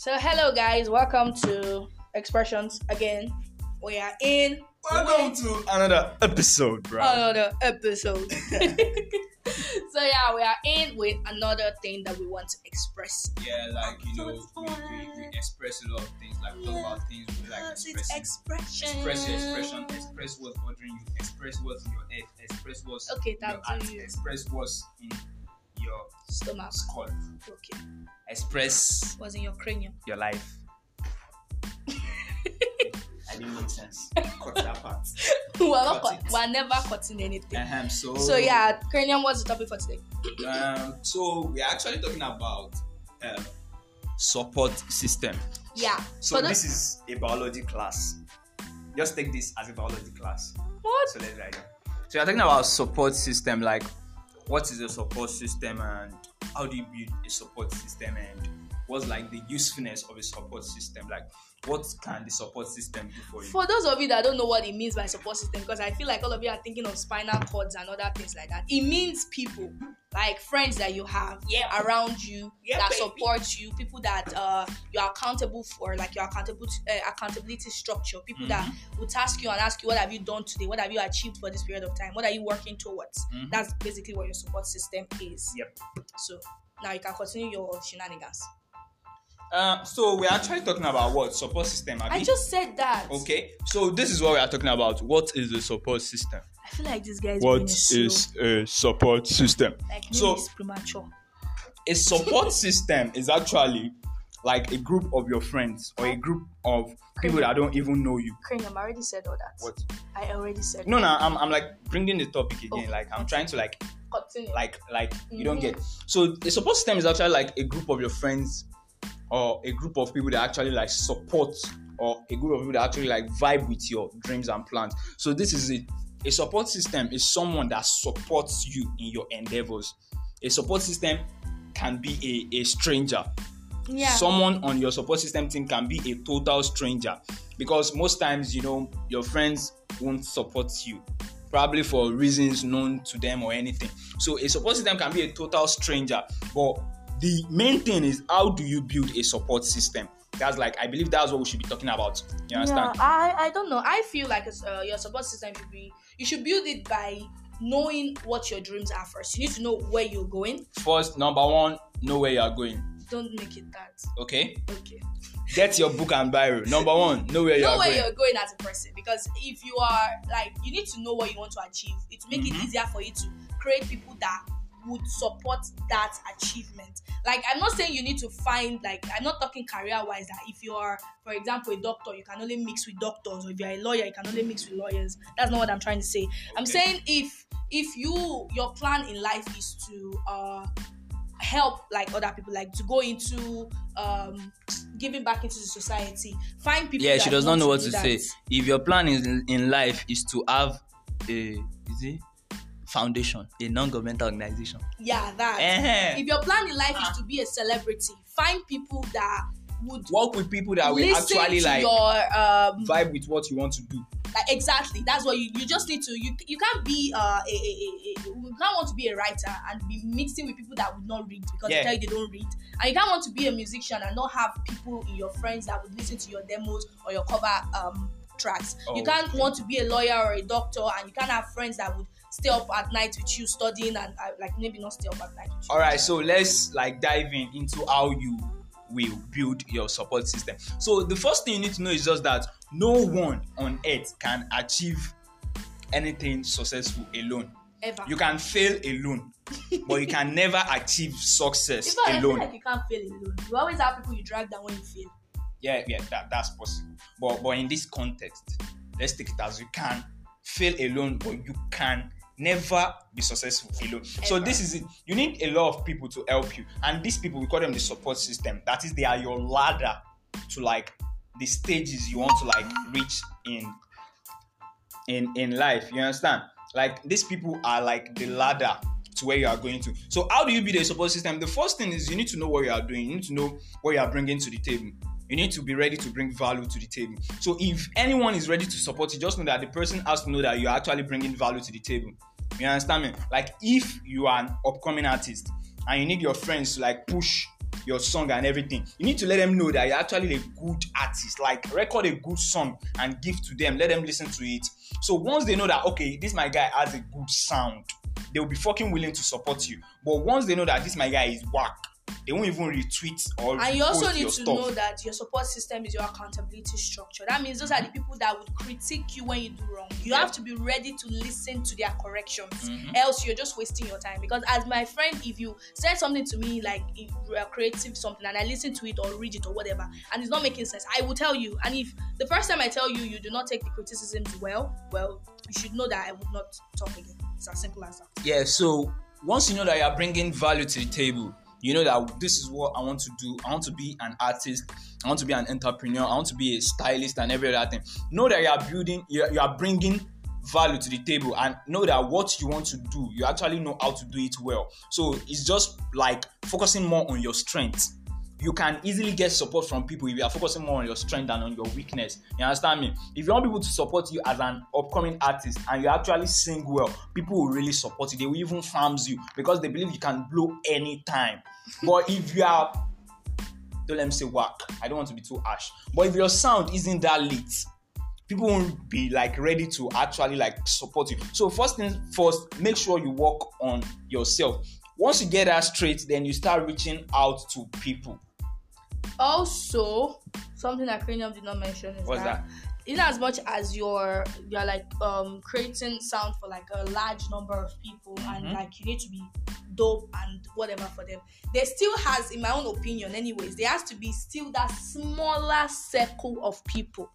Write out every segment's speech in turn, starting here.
So hello guys, welcome to Expressions again. We are in Welcome to another episode, bro. another episode. so yeah, we are in with another thing that we want to express. yeah, like you know, we, we, we express a lot of things. Like we talk about things we like it's expression. Express your expression. Express what's bothering you. Express what's in your head. Express what's Okay, in your heart. you. Express what's in your Stomach. skull. Okay. Express Was in your cranium. your life. I didn't make sense. Cut that part. we're not Cut cut, we're never cutting anything. Ahem, so So yeah, cranium. What's the topic for today? Um, so we're actually talking about um, support system. Yeah. So For the- this is a biology class. Just take this as a biology class. what? So let's write it. So you're talking about support system, like what is a support system and how do you build a support system and what's like the usefulness of a support system? Like what can the support system do for you? For those of you that don't know what it means by support system, because I feel like all of you are thinking of spinal cords and other things like that. It means people, like friends that you have Yeah. around you Yeah, that baby. support you, people that uh, you're accountable for, like your accountable uh, accountability structure. People that Mm-hmm. will task you and ask you, "What have you done today? What have you achieved for this period of time? What are you working towards?" Mhm. That's basically what your support system is. Yep. So now you can continue your shenanigans. Uh, so we're actually talking about what support system. I Abi? just said that. Okay, so this is what we are talking about. What is the support system? I feel like this guy is What is a support system? like so- it's premature. A support system is actually like a group of your friends or a group of people that don't even know you. Cranium, I'm already said all that. What? I already said. No, no, I'm, I'm like bringing the topic again. Okay. Like I'm trying to like Continue. like like you don't get. So a support system is actually like a group of your friends or a group of people that actually like support or a group of people that actually like vibe with your dreams and plans. So this is it. A support system is someone that supports you in your endeavors. A support system can be a, a stranger. yeah. Someone on your support system team can be a total stranger because most times, you know, your friends won't support you, probably for reasons known to them or anything. So, a support system can be a total stranger, but the main thing is how do you build a support system? That's like, I believe that's what we should be talking about. You understand? Yeah, I, I don't know. I feel like uh, your support system should be you should build it by knowing what your dreams are first. You need to know where you're going. First, number one, know where you are going. Don't make it that. Okay? Okay. Get your book and biro. Number one, know where you know are where going. you're going as a person because if you are like you need to know what you want to achieve it will make Mhm. it easier for you to create people that would support that achievement. Like i'm not saying you need to find like i'm not talking career wise that if you are for example a doctor you can only mix with doctors. Or if you're a lawyer you can only mix with lawyers. That's not what i'm trying to say. I'm saying if if you your plan in life is to uh help like other people like to go into um giving back into the society find people yeah she does not know what to that. say. If your plan is in, in life is to have a is it foundation a non-governmental organization yeah that Eh-heh. if your plan in life is to be a celebrity find people that would Work with people that will actually like your um vibe with what you want to do. like exactly that's what you you just need to you you can't be uh a, a, a, a you can't want to be a writer and be mixing with people that would not read because Yeah. they tell you they don't read and you can't want to be a musician and not have people in your friends that would listen to your demos or your cover um tracks you Oh, can't okay. want to be a lawyer or a doctor and you can't have friends that would stay up at night with you studying and uh, like maybe not stay up at night with you All right, so let's like dive in into how you will build your support system. So the first thing you need to know is just that no one on earth can achieve anything successful alone. ever You can fail alone, but you can never achieve success In fact, I feel alone. like you can't fail alone. You always have people you drag down when you fail. yeah, yeah, that, that's possible. But but in this context, let's take it as you can fail alone, but you can never be successful alone. So this is it. You need a lot of people to help you, and these people we call them the support system. That is, they are your ladder to like the stages you want to like reach in in in life. You understand? Like these people are like the ladder to where you are going to. So how do you build a support system? The first thing is you need to know what you are doing. You need to know what you are bringing to the table. You need to be ready to bring value to the table. So if anyone is ready to support you, just know that the person has to know that you're actually bringing value to the table. You understand me? Like if you are an upcoming artist and you need your friends to like push your song and everything you need to let them know that you're actually a good artist. Like record a good song and give to them. Let them listen to it. So once they know that okay this my guy has a good sound they will be fucking willing to support you. But once they know that this my guy is whack they won't even retweet or and you also need to stuff. know that your support system is your accountability structure. That means those are the people that would critique you when you do wrong. You Yeah. have to be ready to listen to their corrections, Mhm. else you're just wasting your time. Because as my friend, if you said something to me like in a creative something and I listen to it or read it or whatever, and it's not making sense, I will tell you. And if the first time I tell you you do not take the criticisms well, well, you should know that I would not talk again. It's as simple as that. Yeah, so once you know that you're bringing value to the table, you know that this is what I want to do. I want to be an artist. I want to be an entrepreneur. I want to be a stylist and every other thing. Know that you are building, you are, you are bringing value to the table, and know that what you want to do, you actually know how to do it well. So it's just like focusing more on your strengths. You can easily get support from people if you are focusing more on your strength than on your weakness. You understand me? If you want people to support you as an upcoming artist and you actually sing well, people will really support you. They will even farms you because they believe you can blow anytime. But if you are don't let me say whack. I don't want to be too harsh. But if your sound isn't that lit, people won't be like ready to actually like support you. So first things first, make sure you work on yourself. Once you get that straight, then you start reaching out to people. Also something that cranium did not mention is What's that, in as much as you're you're like um creating sound for like a large number of people and Mhm. like you need to be dope and whatever for them there still has in my own opinion anyways there has to be still that smaller circle of people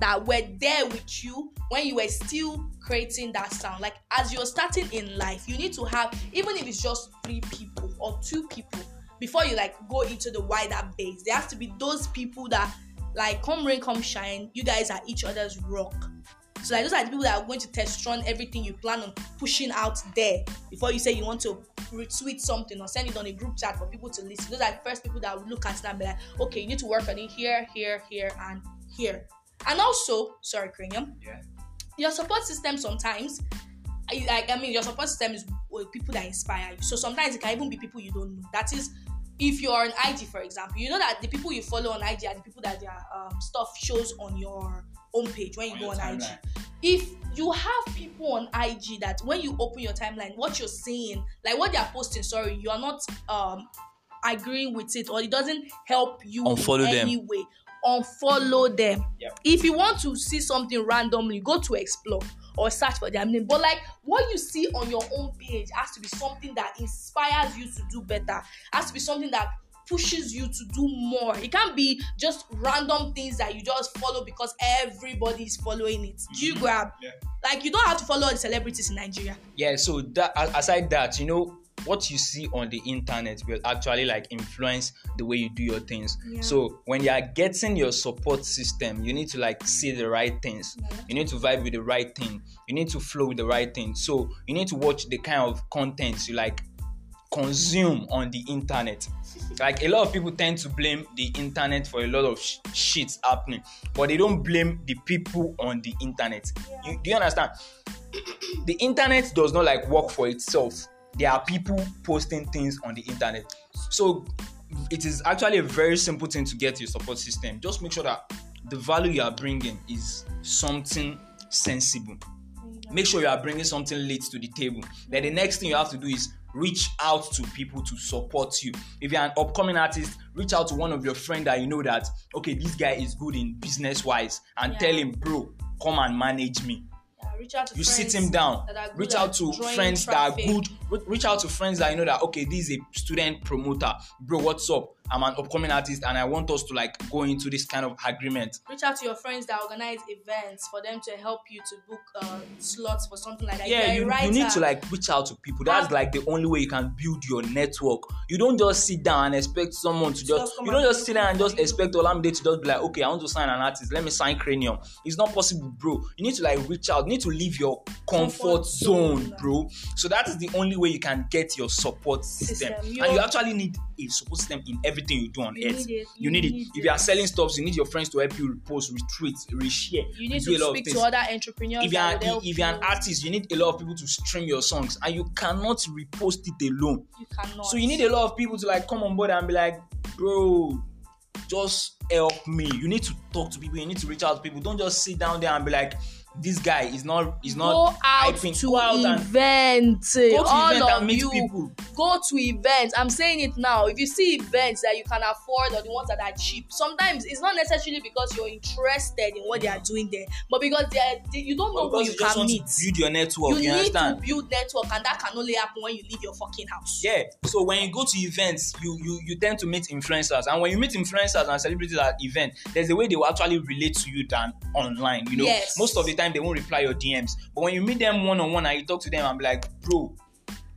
that were there with you when you were still creating that sound like as you're starting in life you need to have even if it's just three people or two people before you like go into the wider base there has to be those people that like come rain come shine you guys are each other's rock so like those are the people that are going to test run everything you plan on pushing out there before you say you want to retweet something or send it on a group chat for people to listen those are the first people that will look at it and be like okay you need to work on it here here here and here and also sorry cranium Yeah. your support system sometimes I- like I mean your support system is with people that inspire you. So sometimes it can even be people you don't know. That is if you're on IG, for example, you know that the people you follow on IG are the people that their um, stuff shows on your homepage when you On go on IG. If you have people on IG that when you open your timeline, what you're seeing, like what they are posting, sorry, you are not um agreeing with it or it doesn't help you Unfollow in them. any way. Unfollow them. Yep. If you want to see something randomly, go to explore or search for their name. But like what you see on your own page has to be something that inspires you to do better. Has to be something that pushes you to do more. It can't be just random things that you just follow because everybody is following it. Do you mm-hmm. grab? Yeah. Like you don't have to follow all the celebrities in Nigeria. Yeah, so that aside that, you know, what you see on the internet will actually like influence the way you do your things. Yeah. So when you are getting your support system, you need to like see the right things. You need to vibe with the right thing. You need to flow with the right thing. So you need to watch the kind of contents you like consume on the internet. Like a lot of people tend to blame the internet for a lot of sh- shit happening, but they don't blame the people on the internet. You, do you understand? the internet does not like work for itself. There are people posting things on the internet. So it is actually a very simple thing to get your support system. Just make sure that the value you are bringing is something sensible. Make sure you are bringing something lit to the table. Then the next thing you have to do is reach out to people to support you. If you're an upcoming artist, reach out to one of your friends that you know that okay, this guy is good in business wise, and Yeah. tell him, bro, come and manage me reach out to you sit him down. that are good reach out to friends traffic. that are good. Reach out to friends that you know that okay this is a student promoter. Bro what's up i'm an upcoming artist and i want us to like go into this kind of agreement. Reach out to your friends that organize events for them to help you to book uh, slots for something like that. yeah you, you need to like reach out to people. That's like the only way you can build your network. You don't just sit down and expect someone to just you don't just sit down and just expect olamide to just be like okay i want to sign an artist. Let me sign cranium. It's not possible bro. You need to like reach out. You need to leave your comfort, Comfort zone, zone. bro. So that is the only way you can get your support system, System. and you actually need a support system in everything you do on You earth need it. you need it if you are selling stuff you need your friends to help you repost retweet reshare You need to lot speak to other entrepreneurs. if you're that an, if you're an artist you need a lot of people to stream your songs and you cannot repost it alone you cannot. so you need a lot of people to like come on board and be like bro, just help me. You need to talk to people. You need to reach out to people. Don't just sit down there and be like, this guy is not is not go out hyping. to Go out and events. go to all event of and meet you people. go to events. I'm saying it now. If you see events that you can afford or the ones that are cheap, sometimes it's not necessarily because you're interested in what they are doing there, but because they are, they, you don't know who you you can meet. to build your network. You You, need understand? to build network, and that can only happen when you leave your fucking house. Yeah. So when you go to events, you you you tend to meet influencers, and when you meet influencers and celebrities at events there's a way they will actually relate to you than online. You know, Yes. most of the time they won't reply your DMs, but when you meet them one on one and you talk to them, I'm like, bro,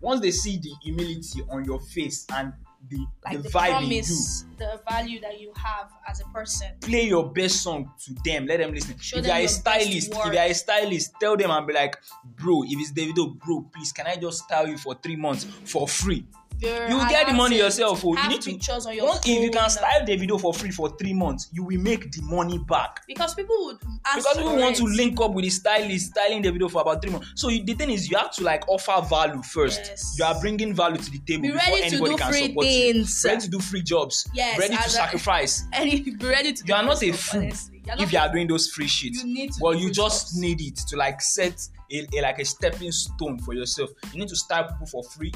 once they see the humility on your face and the Like the, the, vibe in you, promise, the value that you have as a person. play your best song to them. Let them listen. Show if them you are a stylist, if you are a stylist, tell them and be like, bro, if it's Davido, bro, please, can I just style you for three months for free? You will get the money yourself. Oh, you need oh. to. pictures on your Once, if you can style Davido for free for three months, you will make the money back. because people would ask Because people want to link up with the stylist, styling Davido for about three months. So you, the thing is, you have to like offer value first. Yes. You are bringing value to the table Be before ready to anybody do can free support things. you. Ready to do free jobs. Yes, Ready to sacrifice. and you be ready to You are not a fool honestly. You're if you are doing those free shit. You need to well, you just stuff. need it to like set a, a- like a stepping stone for yourself. You need to start people for free.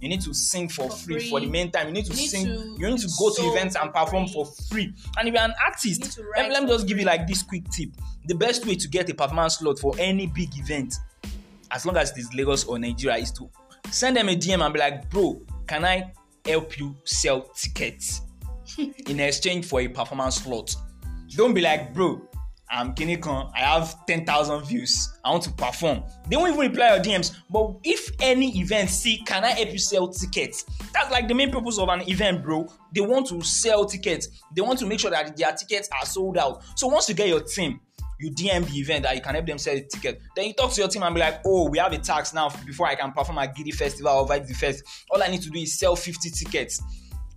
You need to sing for, For free. free. for the main time You need to You need sing. to you need to go to events and perform free. for free. And if you're an artist, to let, let me just give you like this quick tip. The best way to get a performance slot for any big event, as long as it is Lagos or Nigeria, is to send them a DM and be like, bro, can I help you sell tickets in exchange for a performance slot? Don't be like, bro, I'm Kinikon, I have 10,000 views, I want to perform. They won't even reply your DMs. But if any event see, can I help you sell tickets? That's like the main purpose of an event, bro. They want to sell tickets, they want to make sure that their tickets are sold out. So once you get your team, you DM the event that you can help them sell the ticket. Then you talk to your team and be like, oh, we have a tax now before I can perform at Gidi Festival or Vibe the Fest. All I need to do is sell 50 tickets.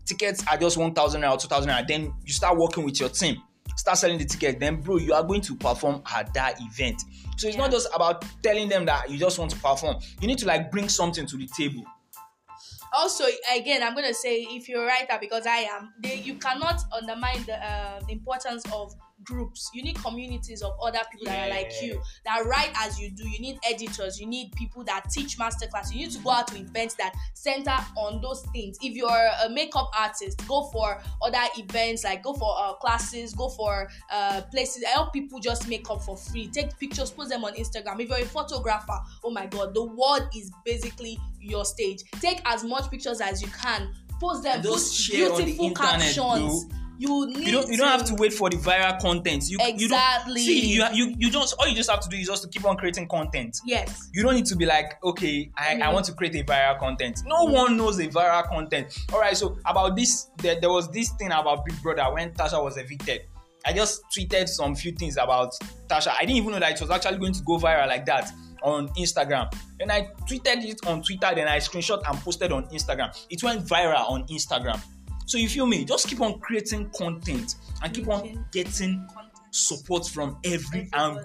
Tickets are just 1,000 or 2,000 naira. Then you start working with your team. Start selling the ticket. Then, bro, you are going to perform at that event. So it's not just about telling them that you just want to perform. You need to like bring something to the table. also again i'm gonna say if you're a writer because i am they, you cannot undermine the uh, importance of groups. You need communities of other people that are like you that write as you do. You need editors. You need people that teach masterclass. You need to go out to events that center on those things. If you're a makeup artist go for other events like go for uh, classes go for uh, places. Help people just make up for free. Take pictures post them on instagram. If you're a photographer oh my god the world is basically your stage. Take as much pictures as you can. Post them. And put just the beautiful captions. You need You don't you don't have to wait for the viral content. You Exactly. You don't, see, you, you you just all you just have to do is just to keep on creating content. yes you don't need to be like okay I, I Mhm. want to create a viral content no one knows a viral content all right so about this there, there was this thing about big brother when Tacha was evicted i just tweeted some few things about Tacha i didn't even know that it was actually going to go viral like that on instagram and i tweeted it on twitter then i screenshot and posted on instagram it went viral on instagram so you feel me? Just keep on creating content and keep on getting support from every angle.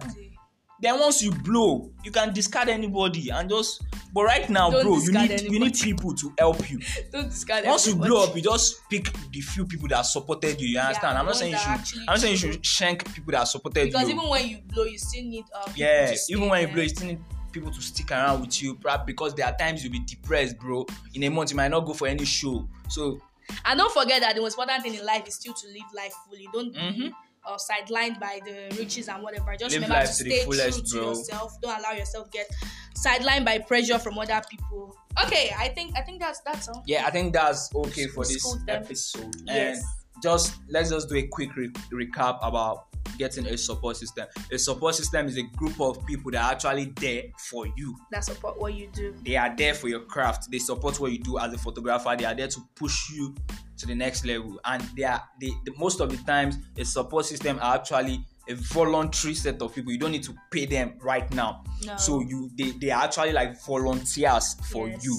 Then once you blow you can discard anybody and just but right now Don't bro you need you need people to help you. Don't discard anybody. once you blow up you just pick the few people that supported you you understand? Yeah, i'm not saying you should i'm not saying you should shank people that supported because you. Because even when you blow you still need uh, people yeah to even when you blow you still need people to stick around with you perhaps because there are times you'll be depressed bro. In a month you might not go for any show. So And don't forget that the most important thing in life is still to live life fully. Don't Mhm. be uh, sidelined by the riches and whatever. Just Live remember to stay fullest, true to bro. yourself. Don't allow yourself get sidelined by pressure from other people. Okay, I think I think that's that's all. yeah i think that's okay for this episode Yes. and just let's just do a quick re- recap about getting a support system. A support system is a group of people that are actually there for you. That support what you do. they are there for your craft. They support what you do as a photographer. They are there to push you to the next level. And they are they, the, most of the times a support system are actually a voluntary set of people. You don't need to pay them right now. No. so you they, they are actually like volunteers for Yes. you.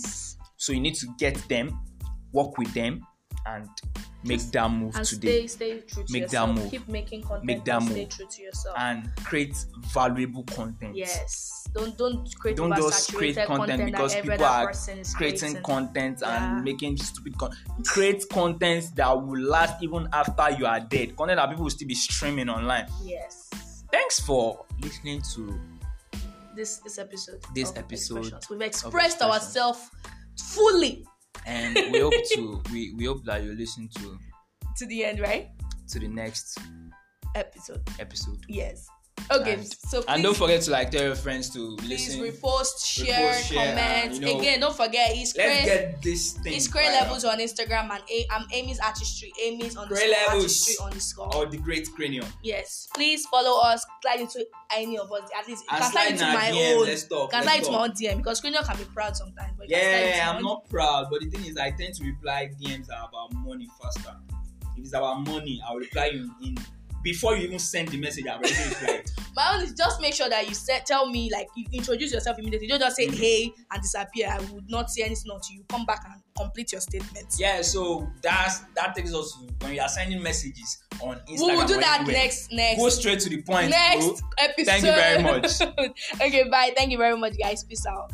So you need to get them work with them and make that move today stay stay true to Make that yourself. move. Keep making content. Make that and Stay move. true to yourself. and create valuable content. yes. Don't don't create Don't just create oversaturated content because people are creating creating. content Yeah. and making stupid content. Create content that will last even after you are dead. Content that people will still be streaming online. Yes. Thanks for listening to This this episode. This episode We've expressed ourselves fully we hope to we, we hope that you listen to to the end, right? to the next Episode. episode. Yes. Okay. And- so And don't forget to like tell your friends to Please listen. repost, share, Repost, share, comment. and, you know, Again, don't forget it's Let's Cray, get this thing. it's Cray levels on Instagram and A- I'm Amy's artistry. Amy's on the Cray levels. artistry on the score. Or the great cranium. Yes. Please follow us. Slide into any of us. At least you can slide into my DM, own. let's talk, can slide into my own DM because Cranium can be proud sometimes. But you can slide into Yeah, I'm not proud, but the thing is, I tend to reply DMs that are about money faster. If it's about money, I'll reply you in before you even send the message. I've already replied. My own is just make sure that you said tell me like you introduce yourself immediately. Don't just say Mhm. hey and disappear. I would not say anything until you come back and complete your statement. yeah, so that's that takes us to when you are sending messages on Instagram. we will do that anywhere, next next Go straight to the point. next bro. episode. Thank you very much. okay, bye. Thank you very much, guys. Peace out.